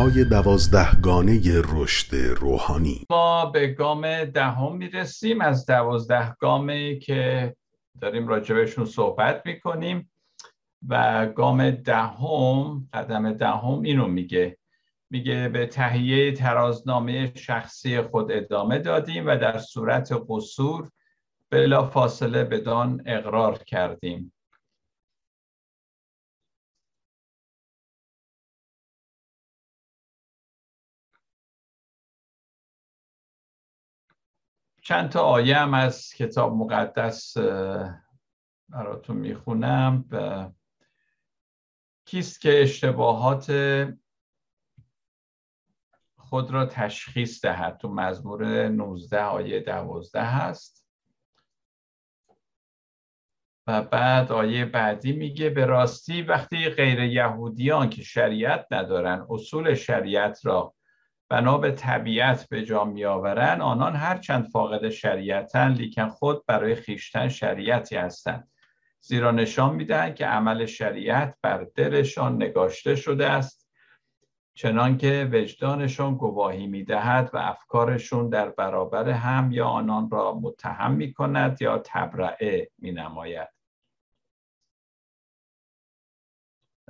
های دوازدهگانه رشد روحانی. ما به گام دهم می‌رسیم. از دوازده گامی که داریم راجبشون صحبت می‌کنیم و گام دهم قدم دهم اینو میگه. میگه به تهیه ترازنامه شخصی خود ادامه دادیم و در صورت قصور بلا فاصله بدان اقرار کردیم. چند تا آیه هم از کتاب مقدس براتون می‌خونم. کیست که اشتباهات خود را تشخیص دهد؟ تو مزمور 19 آیه 12 هست. و بعد آیه بعدی میگه به راستی وقتی غیر یهودیان که شریعت ندارن اصول شریعت را بنا به طبیعت به جا میآورند آنان هرچند فاقد شریعتن لیکن خود برای خیشتن شریعتی هستند زیرا نشان می‌دهند که عمل شریعت بر دلشان نگاشته شده است چنان که وجدانشان گواهی می‌دهد و افکارشون در برابر هم یا آنان را متهم می کند یا تبرعه می نماید.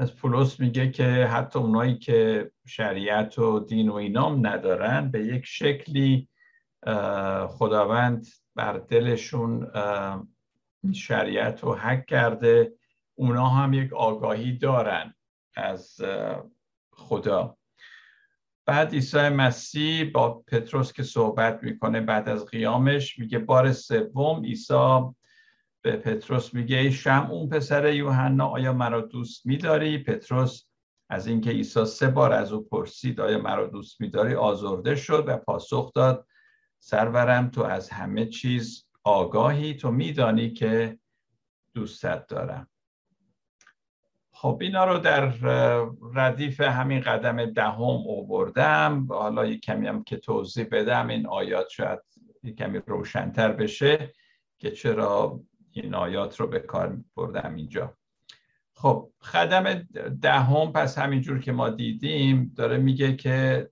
از پولس میگه که حتی اونایی که شریعت و دین و اینام ندارن به یک شکلی خداوند بر دلشون شریعت رو حک کرده. اونا هم یک آگاهی دارن از خدا. بعد عیسی مسیح با پتروس که صحبت می‌کنه بعد از قیامش میگه بار سوم عیسی به پتروس میگه ای شم اون پسر یوحنا آیا مرا دوست میداری؟ پتروس از اینکه عیسی سه بار از او پرسید آیا مرا دوست میداری؟ آزرده شد و پاسخ داد سرورم تو از همه چیز آگاهی تو میدانی که دوستت دارم. خب اینا رو در ردیف همین قدم دهم اووردم. حالا یک کمی هم که توضیح بدم این آیات شاید یک کمی روشنتر بشه که چرا این آیات رو به کار بردم اینجا. خب خدم دهم پس همینجور که ما دیدیم داره میگه که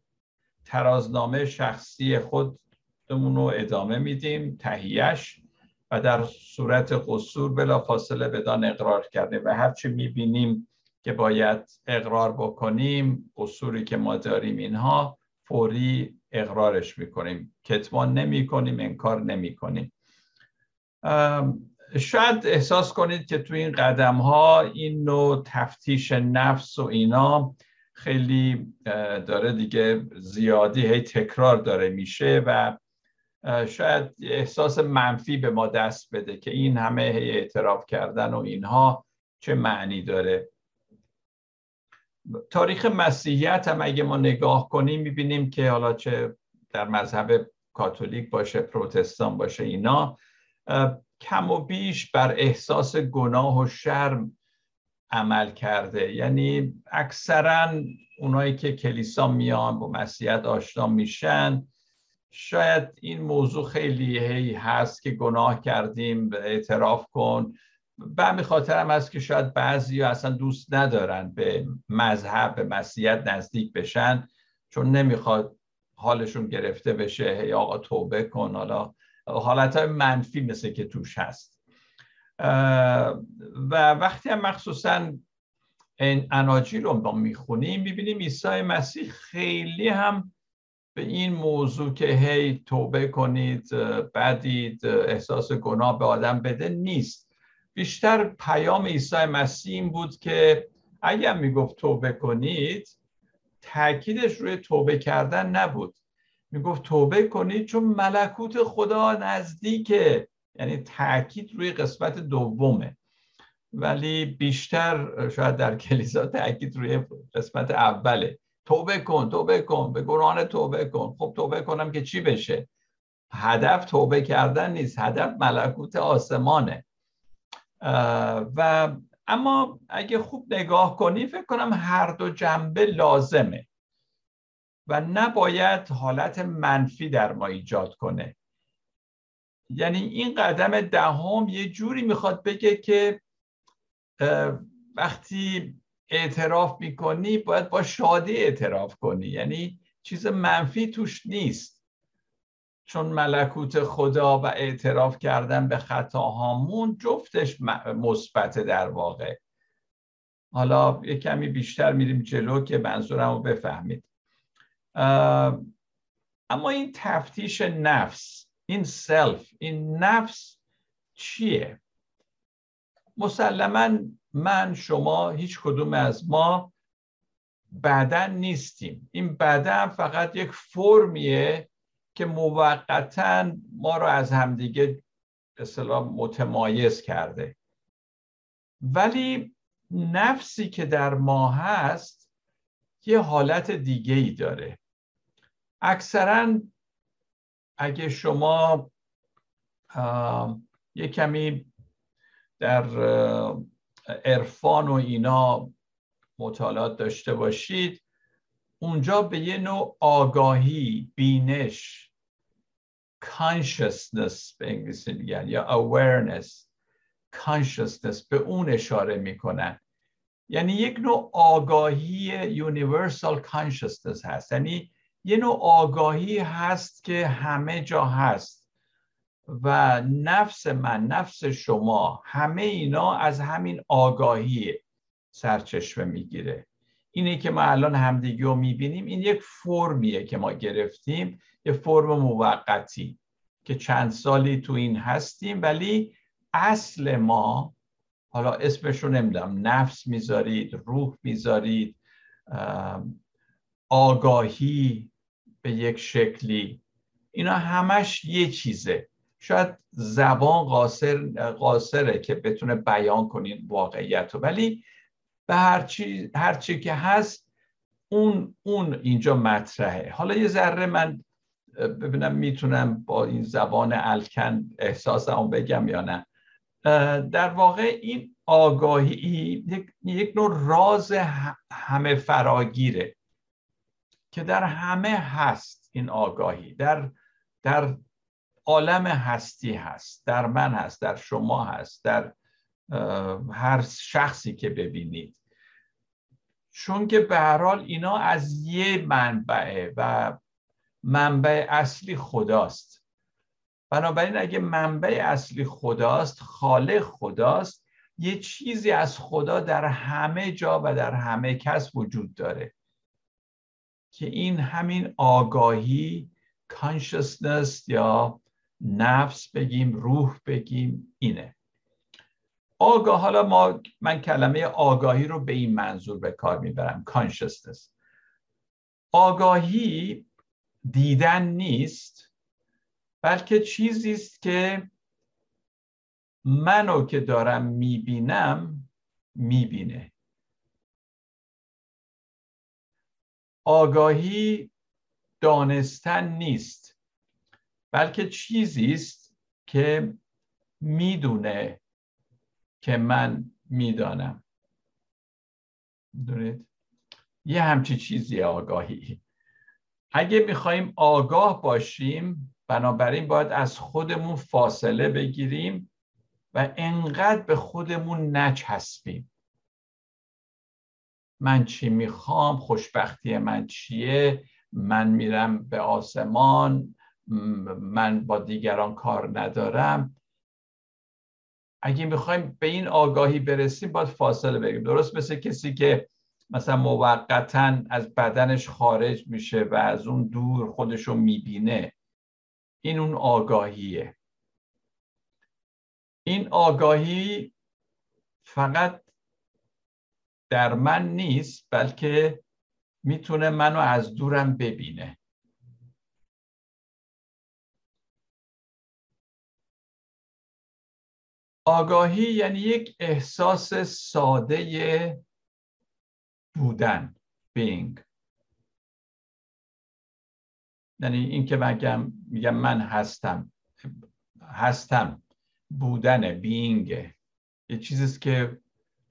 ترازنامه شخصی خودمون رو ادامه میدیم تهیهش و در صورت قصور بلا فاصله بدان اقرار کرده و هرچی می‌بینیم که باید اقرار بکنیم قصوری که ما داریم اینها فوری اقرارش می‌کنیم. کتمان نمی کنیم انکار نمی کنیم شاید احساس کنید که تو این قدم ها این نوع تفتیش نفس و اینا خیلی داره دیگه زیادی هی تکرار داره میشه و شاید احساس منفی به ما دست بده که این همه اعتراف کردن و اینها چه معنی داره. تاریخ مسیحیت هم اگه ما نگاه کنیم می‌بینیم که حالا چه در مذهب کاتولیک باشه پروتستان باشه اینا کم و بیش بر احساس گناه و شرم عمل کرده. یعنی اکثرا اونایی که کلیسا میان با مسیحیت آشنا میشن شاید این موضوع خیلی هی هست که گناه کردیم اعتراف کن. به همین خاطر هم هست که شاید بعضی اصلا دوست ندارن به مذهب به مسیحیت نزدیک بشن چون نمی‌خواد حالشون گرفته بشه هی آقا توبه کن حالا حالت های منفی مثل که توش هست. و وقتی هم مخصوصا این اناجیل رو ما می‌خونیم می‌بینیم عیسی مسیح خیلی هم به این موضوع که هی توبه کنید بدید احساس گناه به آدم بده نیست. بیشتر پیام عیسی مسیح این بود که اگر می‌گفت توبه کنید تاکیدش روی توبه کردن نبود. می‌گفت توبه کنید چون ملکوت خدا نزدیکه. یعنی تاکید روی قسمت دومه. ولی بیشتر شاید در کلیسا تاکید روی قسمت اوله. توبه کن توبه کن به گناه توبه کن. خب توبه کنم که چی بشه؟ هدف توبه کردن نیست هدف ملکوت آسمانه. و اما اگه خوب نگاه کنی فکر کنم هر دو جنبه لازمه. و نباید حالت منفی در ما ایجاد کنه. یعنی این قدم دهم یه جوری می‌خواد بگه که وقتی اعتراف می‌کنی باید با شادی اعتراف کنی. یعنی چیز منفی توش نیست. چون ملکوت خدا و اعتراف کردن به خطاهامون جفتش مثبت در واقع. حالا یه کمی بیشتر میریم جلو که منظورم رو بفهمید. اما این تفتیش نفس این سلف این نفس چیه؟ مسلما من شما هیچ کدوم از ما بدن نیستیم. این بدن فقط یک فرمیه که موقتا ما رو از همدیگه به متمایز کرده. ولی نفسی که در ما هست یه حالت دیگه ای داره. اکثرا اگه شما یه کمی در عرفان و اینا مطالعات داشته باشید اونجا به یه نوع آگاهی بینش consciousness به انگلیسی میگن یا awareness consciousness به اون اشاره می‌کنن. یعنی یک نوع آگاهی universal consciousness هست. یعنی یه نوع آگاهی هست که همه جا هست. و نفس من نفس شما همه اینا از همین آگاهی سرچشمه می‌گیره. اینه که ما الان همدیگه رو می‌بینیم این یک فرمیه که ما گرفتیم یه فرم موقتی که چند سالی تو این هستیم ولی اصل ما حالا اسمش رو نمی‌دونم نفس می‌ذارید روح می‌ذارید آگاهی به یک شکلی. اینا همش یه چیزه. شاید زبان قاصر قاصره که بتونه بیان کنین واقعیت رو ولی به هر چی, هر چی که هست اون اون اینجا مطرحه. حالا یه ذره من ببینم می‌تونم با این زبان الکن احساسمو بگم یا نه. در واقع این آگاهی یک نوع راز همه فراگیره. که در همه هست این آگاهی در در عالم هستی هست در من هست در شما هست در هر شخصی که ببینید. چون که به هر حال اینا از یه منبعه و منبع اصلی خداست. بنابراین اگه منبع اصلی خداست خالق خداست یه چیزی از خدا در همه جا و در همه کس وجود داره. که این همین آگاهی consciousness یا نفس بگیم روح بگیم اینه. آگاه حالا ما من کلمه آگاهی رو به این منظور به کار می‌برم consciousness. آگاهی دیدن نیست بلکه چیزی است که منو که دارم می‌بینم می‌بینه. آگاهی دانستن نیست بلکه چیزی است که می‌دونه که من می‌دانم. دونید یه همچی چیزی آگاهی. اگه می‌خوایم آگاه باشیم بنابراین باید از خودمون فاصله بگیریم و انقدر به خودمون نچسبیم. من چی می‌خوام؟ خوشبختی من چیه؟ من میرم به آسمان من با دیگران کار ندارم. اگه می‌خوایم به این آگاهی برسیم باید فاصله بگیریم. درست مثل کسی که مثلا موقتا از بدنش خارج میشه و از اون دور خودشو می‌بینه. این اون آگاهیه. این آگاهی فقط در من نیست بلکه می‌تونه منو از دورم ببینه. آگاهی یعنی یک احساس ساده بودن being. یعنی این که من میگم من هستم هستم بودن بینگ یه چیزیست که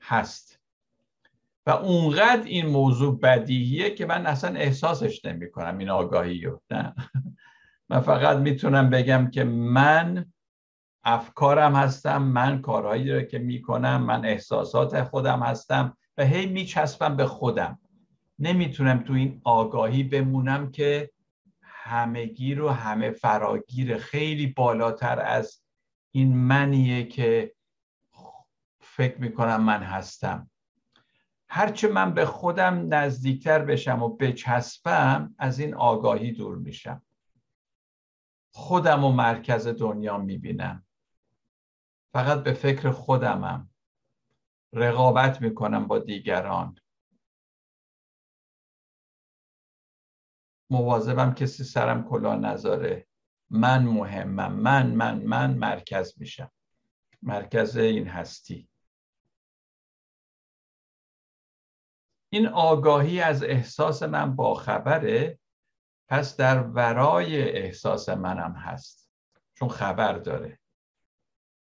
هست. و اونقدر این موضوع بدیهیه که من اصلا احساسش نمی کنم این آگاهی رو نه. من فقط می‌تونم بگم که من افکارم هستم من کارهایی رو که می‌کنم من احساسات خودم هستم و هی میچسبم به خودم. نمی‌تونم تو این آگاهی بمونم که همگی رو همه فراگیر خیلی بالاتر از این منیه که فکر می‌کنم من هستم. هرچه من به خودم نزدیکتر بشم و بچسبم از این آگاهی دور میشم. خودم و مرکز دنیا می‌بینم. فقط به فکر خودمم رقابت می‌کنم با دیگران. مواظبم کسی سرم کلا نذاره. من مهمم. من من من مرکز میشم. مرکز این هستی. این آگاهی از احساس من با خبره پس در ورای احساس منم هست. چون خبر داره.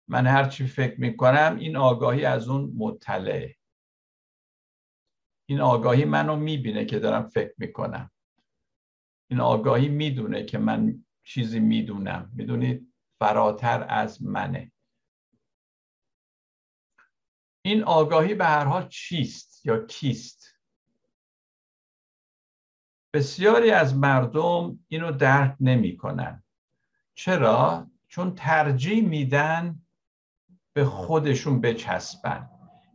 من هرچی فکر می‌کنم این آگاهی از اون مطلعه. این آگاهی منو می‌بینه که دارم فکر می‌کنم. این آگاهی می‌دونه که من چیزی می‌دونم. می‌دونید؟ فراتر از منه. این آگاهی به هر حال چیست یا کیست؟ بسیاری از مردم اینو درک نمی‌کنن. چرا؟ چون ترجیح میدن به خودشون بچسبن.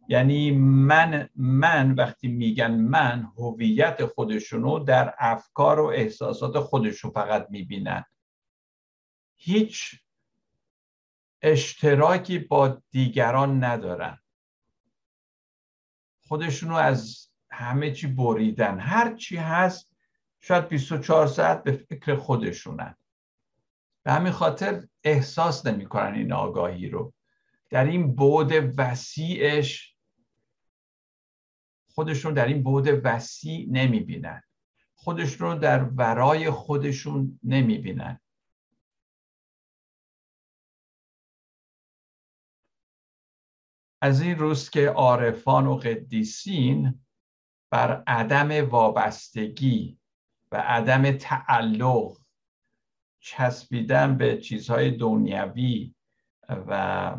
یعنی من من وقتی میگن من هویت خودشونو در افکار و احساسات خودشون فقط می‌بینن. هیچ اشتراکی با دیگران ندارن. خودشونو از همه چی بریدن. هر چی هست شاید 24 ساعت به فکر خودشونن. به همین خاطر احساس نمی‌کنن این آگاهی رو. در این بعد وسیعش خودشون در این بعد وسیع نمی‌بینن. خودشون رو در ورای خودشون نمی‌بینن. از این روز که عارفان و قدیسین بر عدم وابستگی و عدم تعلق چسبیدن به چیزهای دنیوی و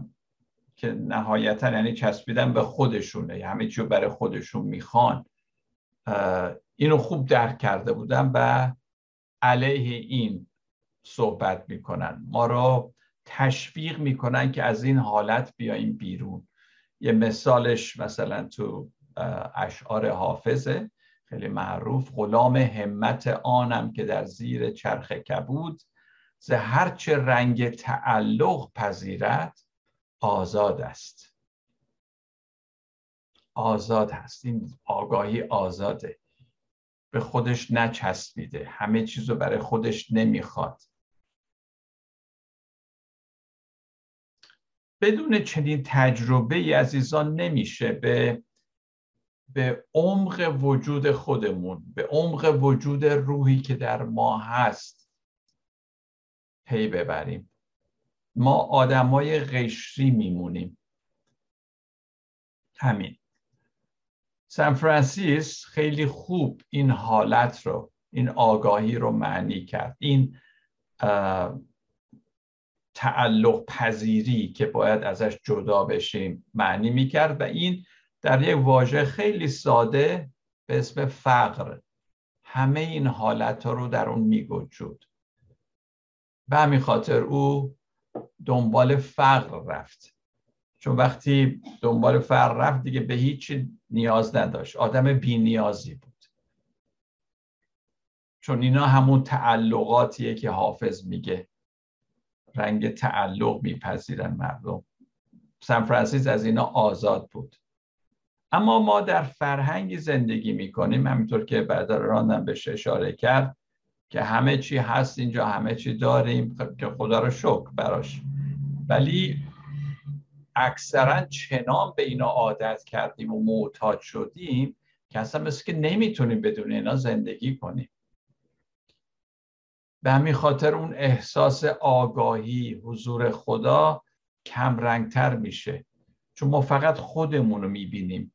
که نهایتا یعنی چسبیدن به خودشونه همه چیو برای خودشون می‌خوان. اینو خوب درک کرده بودن و علیه این صحبت می‌کنن. ما رو تشویق می‌کنن که از این حالت بیایم بیرون. یه مثالش مثلا تو اشعار حافظه. خیلی معروف. غلام همت آنم که در زیر چرخ کبود ز هرچه رنگ تعلق پذیرد آزاد است. آزاد هست این آگاهی آزاده. به خودش نچسبیده. همه چیز رو برای خودش نمی‌خواد. بدون چنین تجربه عزیزان نمیشه به به عمق وجود خودمون به عمق وجود روحی که در ما هست پی ببریم. ما آدمای قشری میمونیم. همین. سان فرانسیس خیلی خوب این حالت رو این آگاهی رو معنی کرد. این تعلق پذیری که باید ازش جدا بشیم معنی می‌کرد و این در یک واژه خیلی ساده به اسم فقر. همه این حالت ها رو در اون میگوجود به همین خاطر او دنبال فقر رفت. چون وقتی دنبال فقر رفت دیگه به هیچ نیاز نداشت. آدم بی نیازی بود. چون اینا همون تعلقاتیه که حافظ میگه. رنگ تعلق میپذیرن مردم. سان فرانسیس از اینا آزاد بود. اما ما در فرهنگی زندگی می‌کنیم همینطور که بعد راندم بهش اشاره کرد که همه چی هست اینجا همه چی داریم خب که خدا رو شکر براش. ولی اکثرا چنان به اینا عادت کردیم و معتاد شدیم که اصلا مثل که نمی‌تونیم بدون اینا زندگی کنیم. به همین خاطر اون احساس آگاهی حضور خدا کم رنگتر میشه. چون ما فقط خودمون رو می‌بینیم.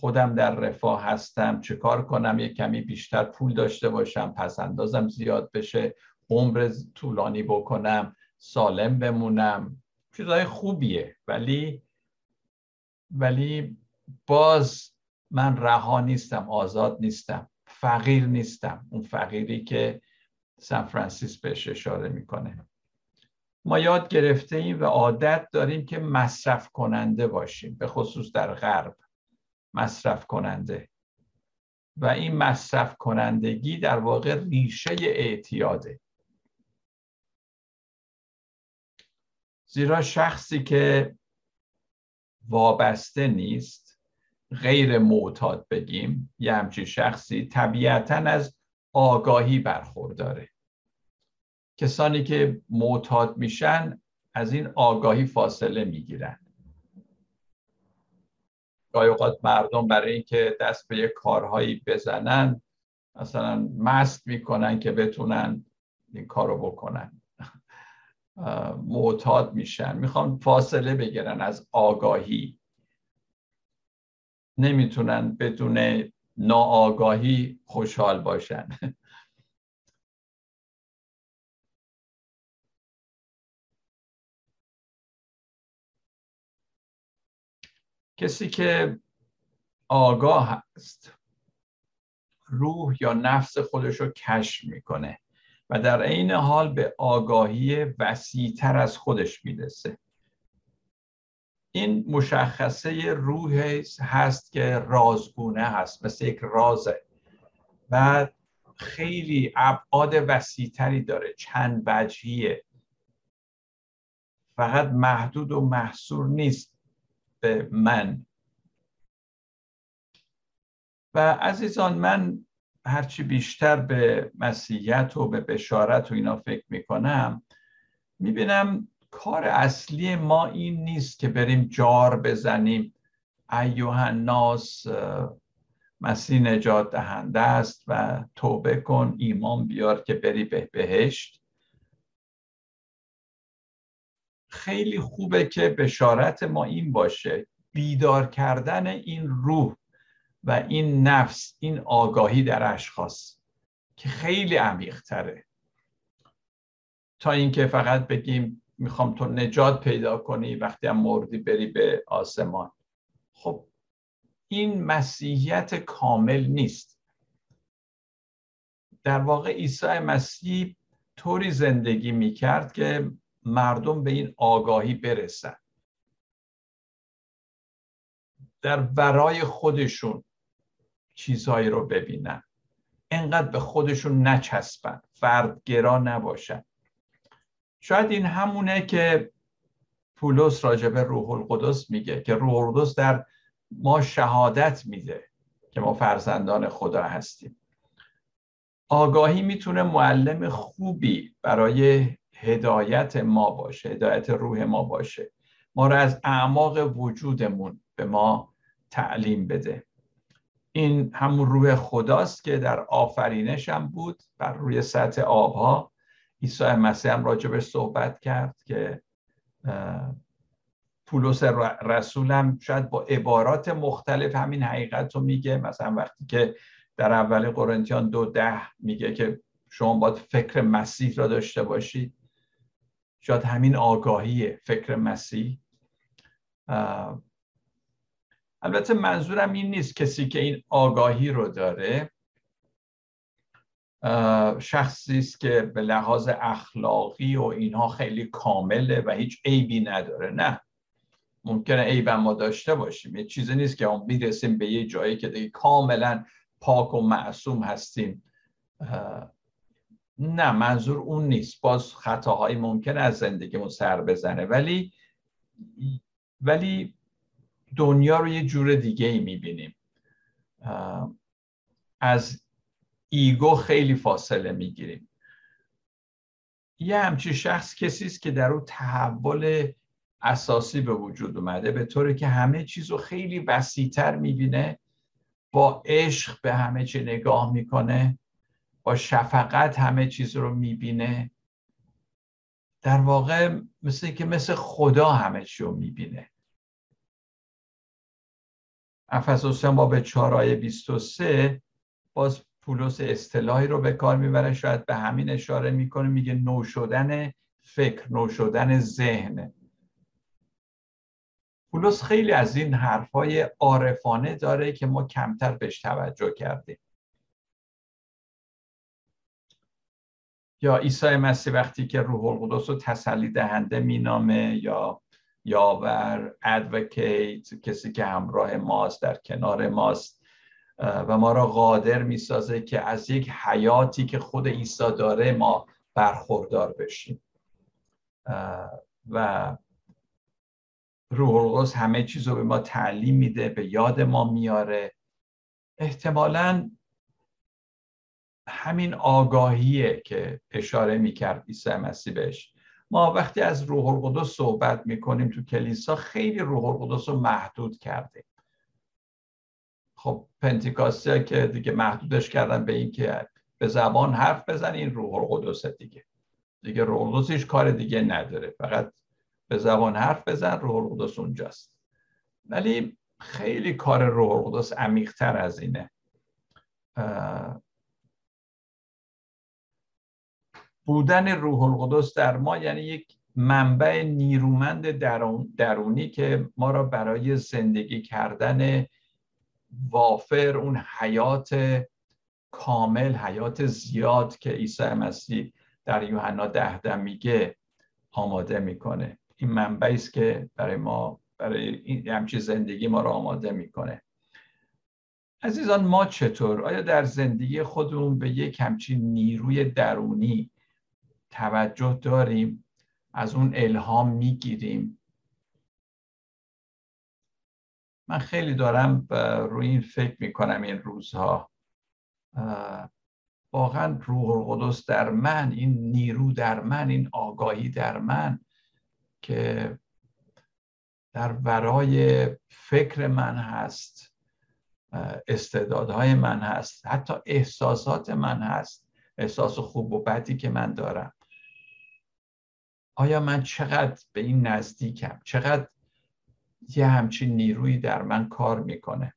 خودم در رفاه هستم چه کار کنم؟ یه کمی بیشتر پول داشته باشم پس اندازم زیاد بشه عمر طولانی بکنم سالم بمونم. چیزهای خوبیه ولی ولی باز من رها نیستم آزاد نیستم فقیر نیستم. اون فقیری که سان فرانسیس بهش اشاره می‌کنه. ما یاد گرفته ایم و عادت داریم که مصرف کننده باشیم به خصوص در غرب. مصرف کننده. و این مصرف کنندگی در واقع ریشه اعتیاده. زیرا شخصی که وابسته نیست غیر معتاد بگیم یه همچین شخصی طبیعتا از آگاهی برخورداره. کسانی که معتاد میشن از این آگاهی فاصله می‌گیرن. گاهی اوقات مردم برای اینکه دست به یک کارهایی بزنن مثلا مست می‌کنن که بتونن این کارو بکنن. معتاد میشن. می‌خوان فاصله بگیرن از آگاهی. نمی‌تونن بدون ناآگاهی خوشحال باشن. کسی که آگاه هست روح یا نفس خودش رو کشف می‌کنه و در عین حال به آگاهی وسیعتر از خودش می‌رسه. این مشخصه روح هست که رازگونه هست مثل یک رازه و خیلی ابعاد وسیعتری داره چند وجهیه. فقط محدود و محصور نیست. به من. و عزیزان من هرچی بیشتر به مسیحیت و به بشارت و اینا فکر می‌کنم می‌بینم کار اصلی ما این نیست که بریم جار بزنیم. ایوه ناس مسیح نجات دهنده است و توبه کن ایمان بیار که بری به بهشت خیلی خوبه که بشارت ما این باشه بیدار کردن این روح و این نفس این آگاهی در اشخاص که خیلی عمیق تره تا اینکه فقط بگیم می‌خوام تو نجات پیدا کنی وقتی هم مردی بری به آسمان. خب این مسیحیت کامل نیست. در واقع عیسی مسیح طوری زندگی می‌کرد که مردم به این آگاهی برسن. در برای خودشون چیزهایی رو ببینن. انقدر به خودشون نچسبن. فردگرا نباشن. شاید این همونه که پولس راجب روح القدس میگه که روح القدس در ما شهادت میده که ما فرزندان خدا هستیم. آگاهی می‌تونه معلم خوبی برای هدایت ما باشه هدایت روح ما باشه. ما رو از اعماق وجودمون به ما تعلیم بده. این همون روح خداست که در آفرینش هم بود بر روی سطح آبها. عیسی مسیح هم راجبش صحبت کرد که پولس رسولم شاید با عبارات مختلف همین حقیقت رو میگه. مثلا وقتی که در اول قرنتیان دو ده میگه که شما باید فکر مسیح را داشته باشید شاید همین آگاهی فکر مسیح. البته منظورم این نیست کسی که این آگاهی رو داره. شخصی است که به لحاظ اخلاقی و اینها خیلی کامله و هیچ عیبی نداره. نه. ممکنه عیب ما داشته باشیم. یه چیزی نیست که اون می‌رسیم به یه جایی که دیگه کاملا پاک و معصوم هستیم. نه منظور اون نیست. باز خطاهایی ممکن از زندگیمون سر بزنه. ولی ولی دنیا رو یه جور دیگه ای می‌بینیم از ایگو خیلی فاصله می‌گیریم. یه همچی شخص کسی است که در او تحول اساسی به وجود اومده به طوری که همه چیز رو خیلی وسیعتر می‌بینه با عشق به همه چی نگاه می‌کنه. شفقت همه چیز رو می‌بینه. در واقع مثل که مثل خدا همه چی رو می‌بینه. افسوس با به چارای 23 باز پولس اصطلاحی رو به کار می‌بره شاید به همین اشاره می‌کنه میگه نو شدن فکر نو شدن ذهن. پولس خیلی از این حرفهای عارفانه داره که ما کمتر بهش توجه کردیم. یا عیسی مسیح وقتی که روح القدس رو تسلی دهنده مینامه یا یاور ادوکیت کسی که همراه ماست در کنار ماست و ما را قادر می‌سازه که از یک حیاتی که خود عیسی داره ما برخوردار بشیم. و روح القدس همه چیز رو به ما تعلیم میده به یاد ما میاره. احتمالا همین آگاهیه که اشاره می‌کرد عیسی مسیح بهش. ما وقتی از روح القدس صحبت می‌کنیم تو کلیسا خیلی روح القدس رو محدود کردیم. خب پنتیکاستی که دیگه محدودش کردن به این که به زبان حرف بزن این روح القدس دیگه. دیگه روح القدس هیچ کار دیگه نداره. فقط به زبان حرف بزن روح القدس اونجاست. ولی خیلی کار روح القدس عمیقتر از اینه. بودن روح القدس در ما یعنی یک منبع نیرومند درونی که ما را برای زندگی کردن وافر اون حیات کامل حیات زیاد که عیسی مسیح در یوحنا ده میگه آماده می‌کنه. این منبعی است که برای ما برای این همچی زندگی ما را آماده می‌کنه. عزیزان ما چطور؟ آیا در زندگی خودمون به یک همچین نیروی درونی توجه داریم از اون الهام می‌گیریم. من خیلی دارم روی این فکر می‌کنم این روزها. واقعا روح القدس در من این نیرو در من این آگاهی در من که در ورای فکر من هست استعدادهای من هست حتی احساسات من هست احساس خوب و بدی که من دارم. آیا من چقدر به این نزدیکم؟ چقدر یه همچین نیرویی در من کار می‌کنه؟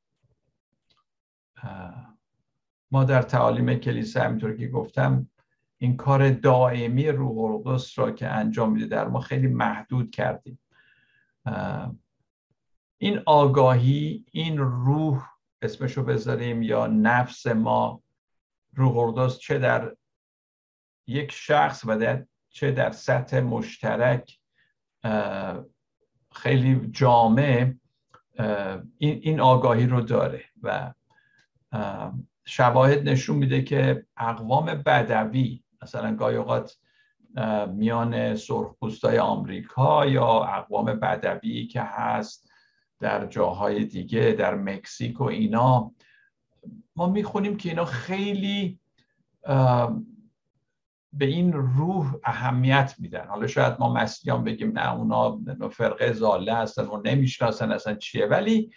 ما در تعالیم کلیسا همینطور که گفتم این کار دائمی روح القدس را که انجام میده در ما خیلی محدود کردیم. این آگاهی این روح اسمشو بذاریم یا نفس ما روح القدس چه در یک شخص و در چه در سطح مشترک خیلی جامع این آگاهی رو داره و شواهد نشون میده که اقوام بدوی مثلا گاهی اوقات میان سرخپوستای آمریکا یا اقوام بدوی که هست در جاهای دیگه در مکزیک و اینا ما می‌خونیم که اینا خیلی به این روح اهمیت میدن. حالا شاید ما مسیحیان بگیم نه اونا فرقه زاله هستن و نمی‌شناسن اصلا چیه. ولی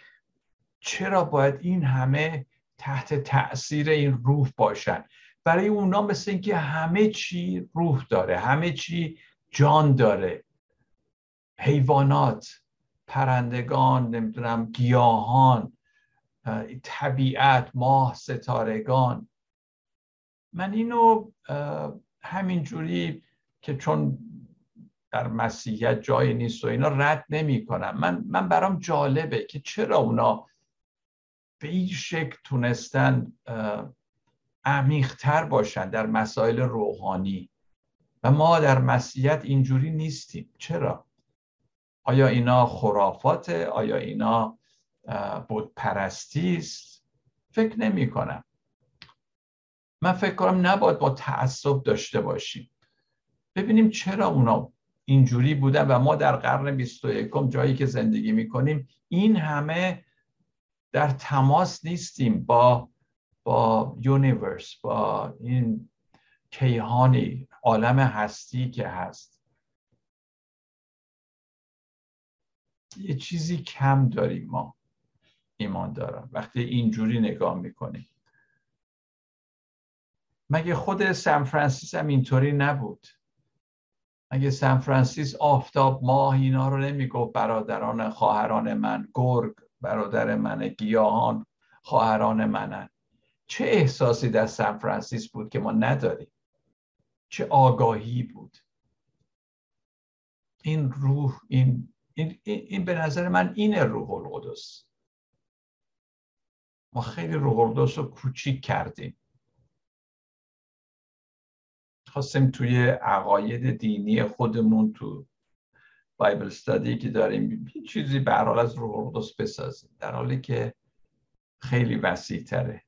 چرا باید این همه تحت تاثیر این روح باشن؟ برای اونا مثل اینکه همه چی روح داره همه چی جان داره. حیوانات پرندگان نمی‌دونم گیاهان طبیعت ماه ستارگان. من اینو همینجوری که چون در مسیحیت جایی نیست و اینا رد نمی کنم من, من برام جالبه که چرا اونا به این شکل تونستن عمیقتر باشن در مسائل روحانی و ما در مسیحیت اینجوری نیستیم چرا؟ آیا اینا خرافاته؟ آیا اینا بود پرستی؟ فکر نمی کنم من فکر کنم نباید با تعصب داشته باشیم. ببینیم چرا اونا اینجوری بودن و ما در قرن 21 جایی که زندگی می‌کنیم این همه در تماس نیستیم با با یونیورس با این کیهانی عالم هستی که هست. یه چیزی کم داریم ما ایمان دارم. وقتی اینجوری نگاه می‌کنیم. مگه خود سان فرانسیس هم اینطوری نبود؟ مگه سان فرانسیس آفتاب ماه اینا رو نمی‌گفت برادران خواهران من گرگ برادر من گیاهان خواهران منن؟ چه احساسی در سان فرانسیس بود که ما نداریم؟ چه آگاهی بود؟ این روح این این, این به نظر من اینه روح القدس. ما خیلی روح القدس رو کوچیک کردیم. خواستیم توی عقاید دینی خودمون تو بایبل استادی که داریم چیزی به از روح القدس بسازیم در حالی که خیلی وسیع تره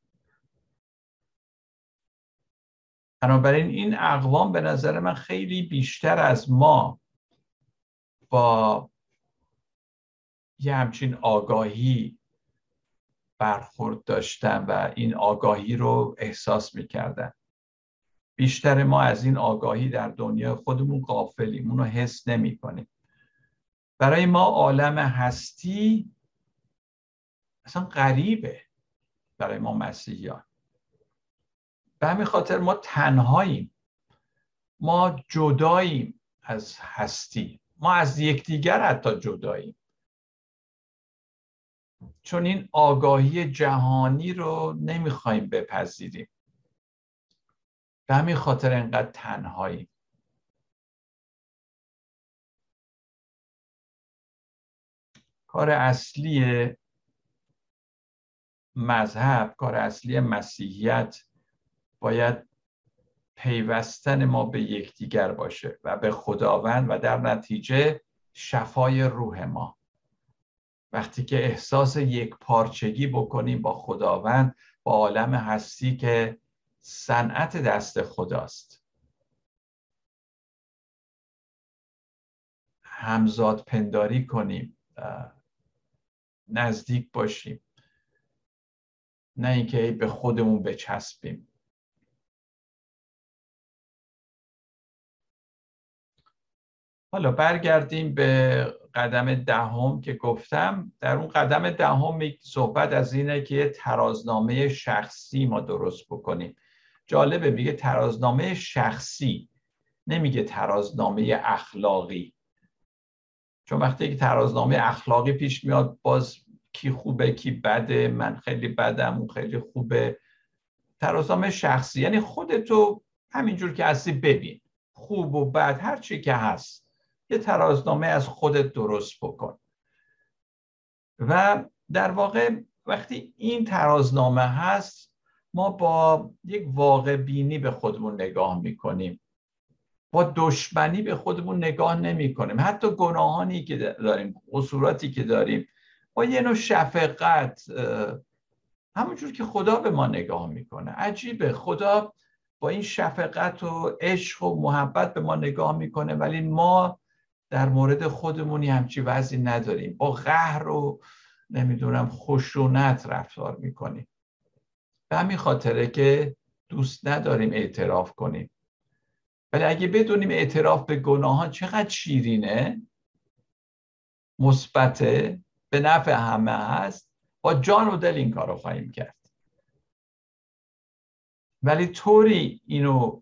بنابراین این اقوام به نظر من خیلی بیشتر از ما با یه همچین آگاهی برخورد داشتن و این آگاهی رو احساس می‌کردن. بیشتر ما از این آگاهی در دنیا خودمون قافلیم اونو حس نمی کنیم برای ما عالم هستی اصلا غریبه برای ما مسیحیان. به همین خاطر ما تنهاییم. ما جداییم از هستی. ما از یکدیگر حتی جداییم. چون این آگاهی جهانی رو نمی‌خوایم بپذیریم. به همین خاطر انقدر تنهاییم کار اصلی مذهب کار اصلی مسیحیت باید پیوستن ما به یکدیگر باشه و به خداوند و در نتیجه شفای روح ما. وقتی که احساس یک پارچگی بکنیم با خداوند با عالم هستی که صنعت دست خداست. همزاد پنداری کنیم. نزدیک باشیم. نه اینکه به خودمون بچسبیم. حالا برگردیم به قدم دهم که گفتم. در اون قدم دهم صحبت از اینه که ترازنامه شخصی ما درست بکنیم. جالبه میگه ترازنامه شخصی نمیگه ترازنامه اخلاقی. چون وقتی که ترازنامه اخلاقی پیش میاد باز کی خوبه کی بده من خیلی بدم اون خیلی خوبه. ترازنامه شخصی یعنی خودتو همینجور که هستی ببین. خوب و بد هر چی که هست. یه ترازنامه از خودت درست بکن. و در واقع وقتی این ترازنامه هست ما با یک واقع بینی به خودمون نگاه می‌کنیم. با دشمنی به خودمون نگاه نمی کنیم حتی گناهانی که داریم قصوراتی که داریم با یه نوع شفقت همونجور که خدا به ما نگاه می‌کنه. عجیبه. خدا با این شفقت و عشق و محبت به ما نگاه می‌کنه ولی ما در مورد خودمونی همچی وضعی نداریم. با قهر و نمی‌دونم خشونت رفتار می‌کنیم. به همین خاطره که دوست نداریم اعتراف کنیم. ولی اگه بدونیم اعتراف به گناهان چقدر شیرینه مثبته به نفع همه هست با جان و دل این کار رو خواهیم کرد. ولی طوری اینو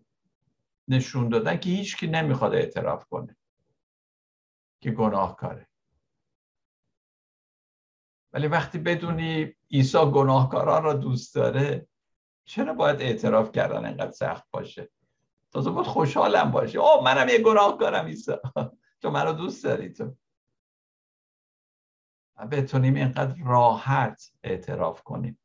نشون دادن که هیچکی نمی‌خواد اعتراف کنه که گناهکاره. ولی وقتی بدونی عیسی گناهکاران را دوست داره چرا باید اعتراف کردن انقدر سخت باشه؟ تازه باید خوشحالم باشه. آه منم یه گناهکارم عیسی. تو منو دوست داری تو. بتونیم اینقدر راحت اعتراف کنیم.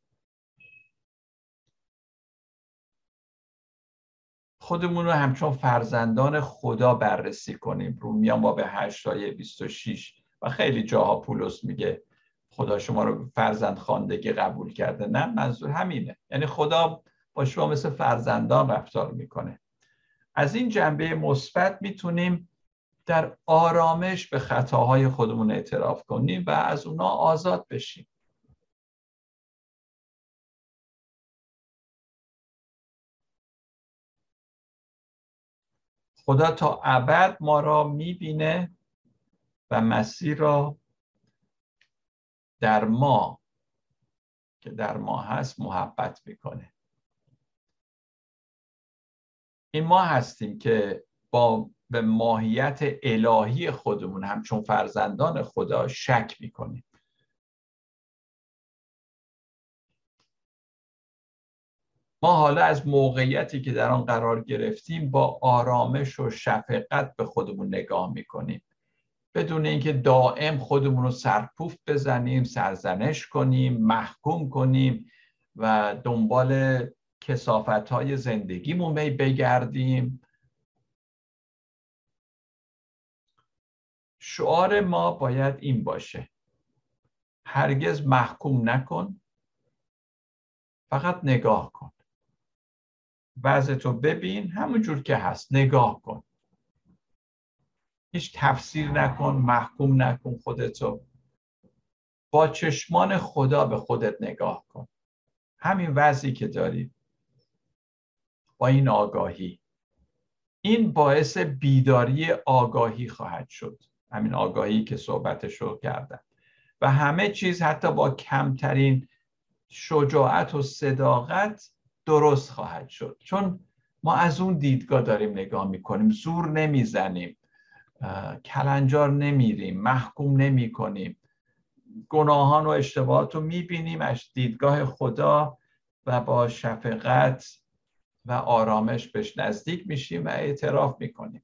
خودمون رو همچون فرزندان خدا بررسی کنیم. رومیان با به 8 آیه 26 و خیلی جاها پولس میگه خدا شما رو فرزند خواندگی قبول کرده. نه منظور همینه. یعنی خدا با شما مثل فرزندان رفتار می‌کنه. از این جنبه مثبت می‌تونیم در آرامش به خطاهای خودمون اعتراف کنیم و از اونا آزاد بشیم. خدا تا ابد ما را می‌بینه و مسیر را در ما که در ما هست محبت می‌کنه. این ما هستیم که با به ماهیت الهی خودمون همچون فرزندان خدا شک می‌کنیم. ما حالا از موقعیتی که در آن قرار گرفتیم با آرامش و شفقت به خودمون نگاه می‌کنیم. بدون اینکه دائم خودمون رو سرپوف بزنیم سرزنش کنیم محکوم کنیم و دنبال کسافت های زندگیمون بگردیم. شعار ما باید این باشه. هرگز محکوم نکن. فقط نگاه کن. وضع ببین. همونجور که هست نگاه کن. هیچ تفسیر نکن محکوم نکن خودتو. با چشمان خدا به خودت نگاه کن. همین وضعی که داری. با این آگاهی. این باعث بیداری آگاهی خواهد شد. همین آگاهی که صحبتش رو کردن و همه چیز حتی با کمترین شجاعت و صداقت درست خواهد شد. چون ما از اون دیدگاه داریم نگاه می‌کنیم. زور نمی‌زنیم. کلنجار نمیریم محکوم نمی کنیم گناهان و اشتباهات رو می‌بینیم از دیدگاه خدا و با شفقت و آرامش بهش نزدیک میشیم و اعتراف می‌کنیم.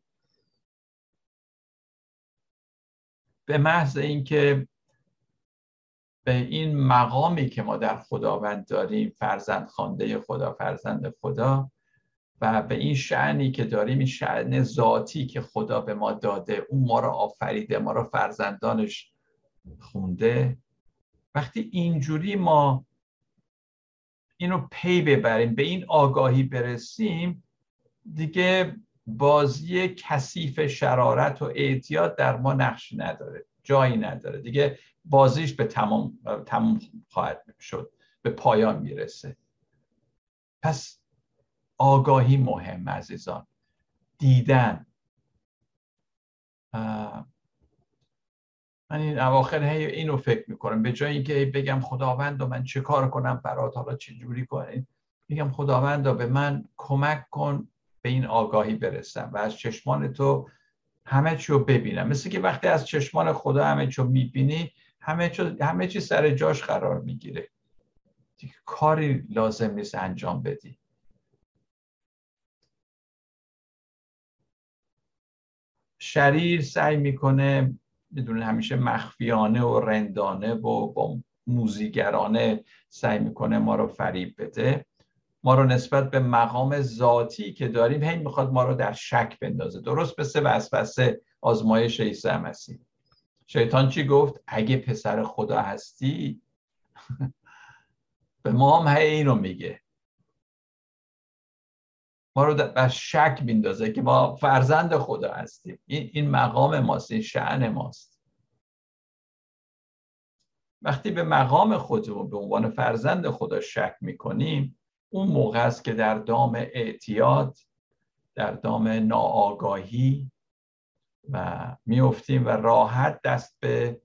به محض اینکه به این مقامی که ما در خداوند داریم فرزند خانده خدا فرزند خدا و به این شعنی که داریم این شعن ذاتی که خدا به ما داده اون ما رو آفریده ما رو فرزندانش خونده. وقتی اینجوری ما اینو پی ببریم به این آگاهی برسیم دیگه بازی کثیف شرارت و اعتیاد در ما نقش نداره جایی نداره. دیگه بازیش به تمام, تمام خواهد شد به پایان می‌رسه. پس آگاهی مهم عزیزان. دیدن. من این اواخر هی اینو فکر می‌کنم. به جای اینکه بگم خداوند و من چه کار کنم برات حالا چه جوری کنم میگم خداوند به من کمک کن به این آگاهی برسم و از چشمان تو همه چی رو ببینم. مثل که وقتی از چشمان خدا همه چی می‌بینی همه چی, همه چی سر جاش قرار می‌گیره. دیگه کاری لازم نیست انجام بدی. شریر سعی می‌کنه می‌دونه همیشه مخفیانه و رندانه و با موزیگرانه سعی می‌کنه ما رو فریب بده. ما رو نسبت به مقام ذاتی که داریم هی می‌خواد ما رو در شک بندازه. درست مثل وسوسه آزمایش عیسی مسیح. شیطان چی گفت؟ اگه پسر خدا هستی به ما هم هی اینو میگه. رو در شک میندازه که ما فرزند خدا هستیم. این, این مقام ماست این شعن ماست. وقتی به مقام خودمون به عنوان فرزند خدا شک می‌کنیم اون موقع است که در دام اعتیاد در دام ناآگاهی و میفتیم و راحت دست به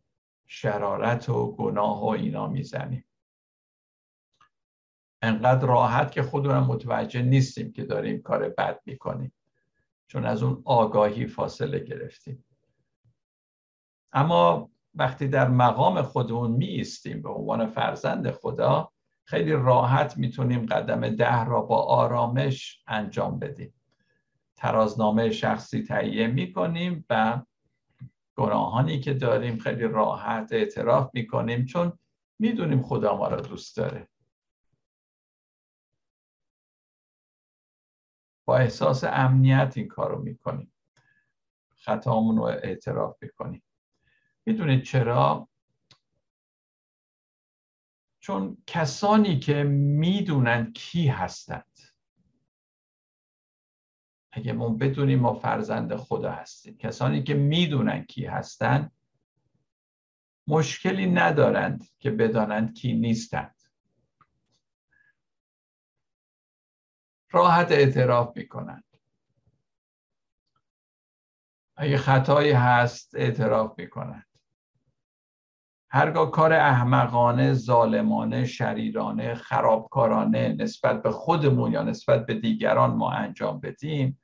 شرارت و گناه و اینا می‌زنیم. انقدر راحت که خودمون متوجه نیستیم که داریم کار بد می‌کنیم. چون از اون آگاهی فاصله گرفتیم. اما وقتی در مقام خودمون می ایستیم به عنوان فرزند خدا خیلی راحت می‌تونیم قدم ده را با آرامش انجام بدیم. ترازنامه شخصی تهیه می‌کنیم و گناهانی که داریم خیلی راحت اعتراف می‌کنیم چون می‌دونیم خدا ما را دوست داره. با احساس امنیت این کار رو می‌کنیم. خطامون رو اعتراف می‌کنیم می‌دونید چرا؟ چون کسانی که می‌دونن کی هستند. اگه ما بدونیم ما فرزند خدا هستیم. کسانی که می‌دونن کی هستند مشکلی ندارند که بدانند کی نیستند راحت اعتراف می‌کنند. اگه خطایی هست اعتراف می‌کنند. هرگاه کار احمقانه، ظالمانه، شریرانه، خرابکارانه نسبت به خودمون یا نسبت به دیگران ما انجام بدیم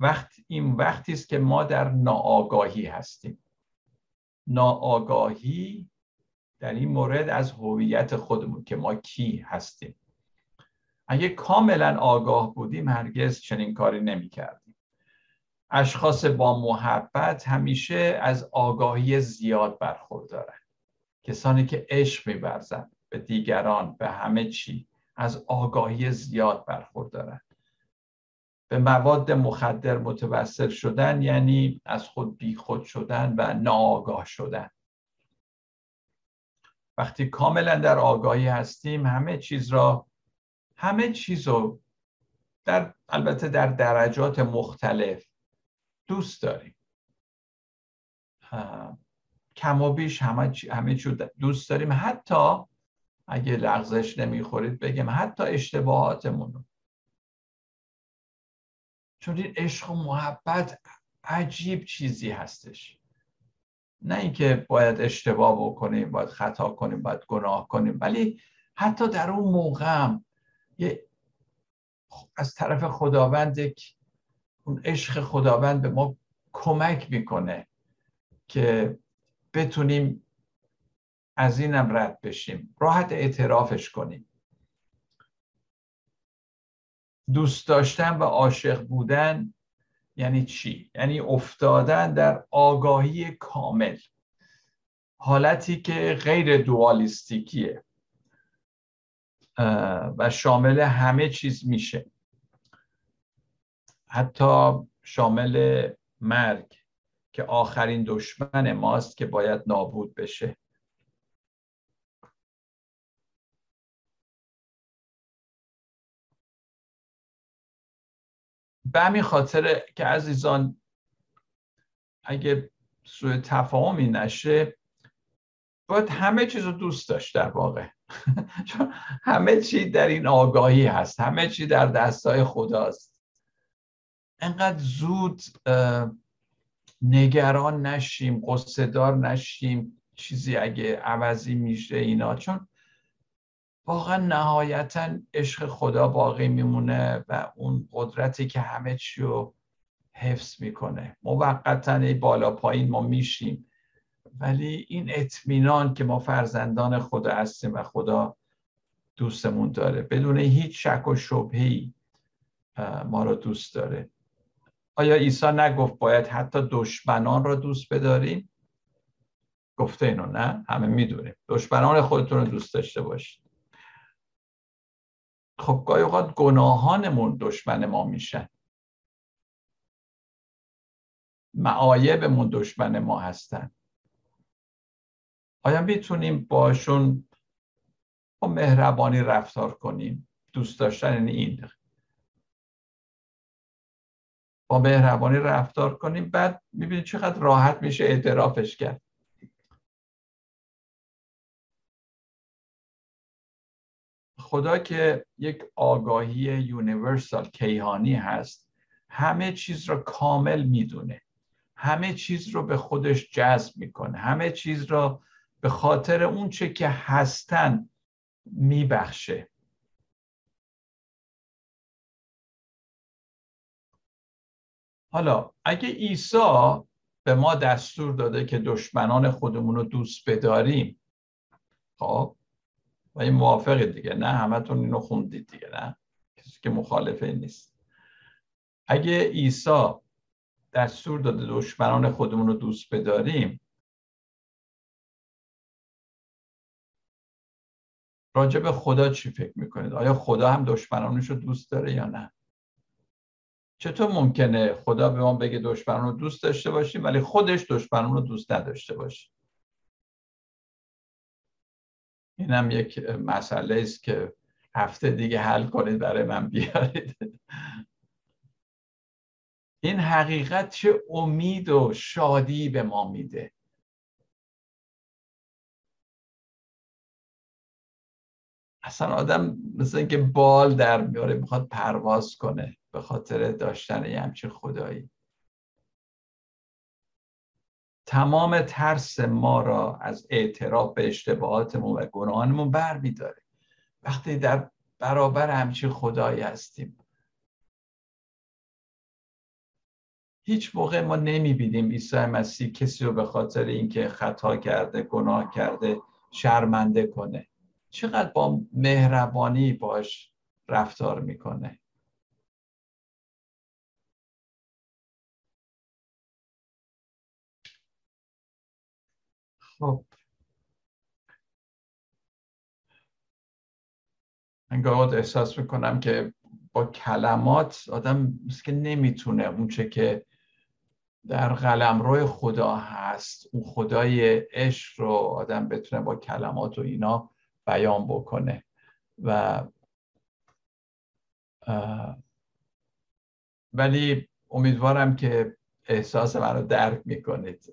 وقت این وقتی است که ما در ناآگاهی هستیم. ناآگاهی در این مورد از هویت خودمون که ما کی هستیم. اگه کاملا آگاه بودیم هرگز چنین کاری نمی کردیم اشخاص با محبت همیشه از آگاهی زیاد برخوردارن. کسانی که عشق میورزن به دیگران به همه چی از آگاهی زیاد برخوردارن. به مواد مخدر متوسل شدن یعنی از خود بیخود شدن و ناآگاه شدن. وقتی کاملا در آگاهی هستیم همه چیز را همه چیز رو در البته در درجات مختلف دوست داریم. کم و بیش همه, همه چیز دوست داریم. حتی اگه لغزش نمی‌خورید بگم حتی اشتباهاتمون چون این عشق و محبت عجیب چیزی هستش. نه اینکه باید اشتباه بکنیم باید خطا کنیم باید گناه کنیم ولی حتی در اون موقع یه از طرف خداوند اون عشق خداوند به ما کمک می‌کنه که بتونیم از اینم رد بشیم. راحت اعترافش کنیم. دوست داشتن و عاشق بودن یعنی چی؟ یعنی افتادن در آگاهی کامل. حالتی که غیر دوالیستیکیه. و شامل همه چیز میشه. حتی شامل مرگ که آخرین دشمن ماست که باید نابود بشه. به همین خاطر که عزیزان اگه سوء تفاهمی نشه باید همه چیز رو دوست داشت در واقع. چون همه چی در این آگاهی هست همه چی در دستای خداست. انقدر زود نگران نشیم قصدار نشیم چیزی اگه عوضی میشه اینا چون واقعا نهایتا عشق خدا باقی میمونه و اون قدرتی که همه چی رو حفظ می‌کنه. موقتا بالا پایین ما میشیم. ولی این اطمینان که ما فرزندان خدا هستیم و خدا دوستمون داره بدون هیچ شک و شبهی ما رو دوست داره. آیا عیسی نگفت باید حتی دشمنان را دوست بداریم؟ گفته اینو نه همه می‌دونیم. دشمنان خودتون رو دوست داشته باشید. خب گاهی اوقات گناهانمون دشمن ما میشن معایبمون دشمن ما هستن. آیا می‌تونیم باشون با مهربانی رفتار کنیم؟ دوست داشتن یعنی این. با مهربانی رفتار کنیم بعد می‌بینید چقدر راحت میشه اعترافش کرد. خدا که یک آگاهی یونیورسال کیهانی هست همه چیز رو کامل می‌دونه. همه چیز رو به خودش جذب می‌کنه. همه چیز رو به خاطر اون چه که هستن میبخشه. حالا اگه عیسی به ما دستور داده که دشمنان خودمون رو دوست بداریم خب و این موافق دیگه نه همتون اینو خوندید دیگه نه؟ کسی که مخالفه نیست. اگه عیسی دستور داده دشمنان خودمون رو دوست بداریم راجع به خدا چی فکر می‌کنید؟ آیا خدا هم دشمنانش رو دوست داره یا نه؟ چطور ممکنه خدا به ما بگه دشمنان رو دوست داشته باشیم ولی خودش دشمنان رو دوست نداشته باشه؟ این هم یک مسئله است که هفته دیگه حل کنید برای من بیارید. این حقیقت چه امید و شادی به ما میده؟ اصلا آدم مثل اینکه بال در میاره می‌خواد پرواز کنه به خاطر داشتن یه همچین خدایی. تمام ترس ما را از اعتراف به اشتباهاتمون و گناهانمون بر میداره. وقتی در برابر همچین خدایی هستیم. هیچ موقع ما نمی‌بینیم عیسی مسیح کسی رو به خاطر اینکه خطا کرده گناه کرده شرمنده کنه. چقدر با مهربانی باش رفتار می‌کنه؟ خب. انگار احساس می‌کنم که با کلمات آدم مثل که نمی‌تونه اونچه که در قلم روی خدا هست اون خدای عشق رو آدم بتونه با کلمات و اینا بیان بکنه. و ولی امیدوارم که احساس من رو درک می‌کنید.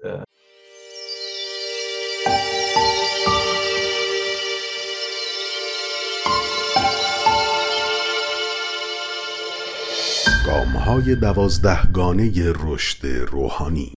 گام های دوازده گانه رشد روحانی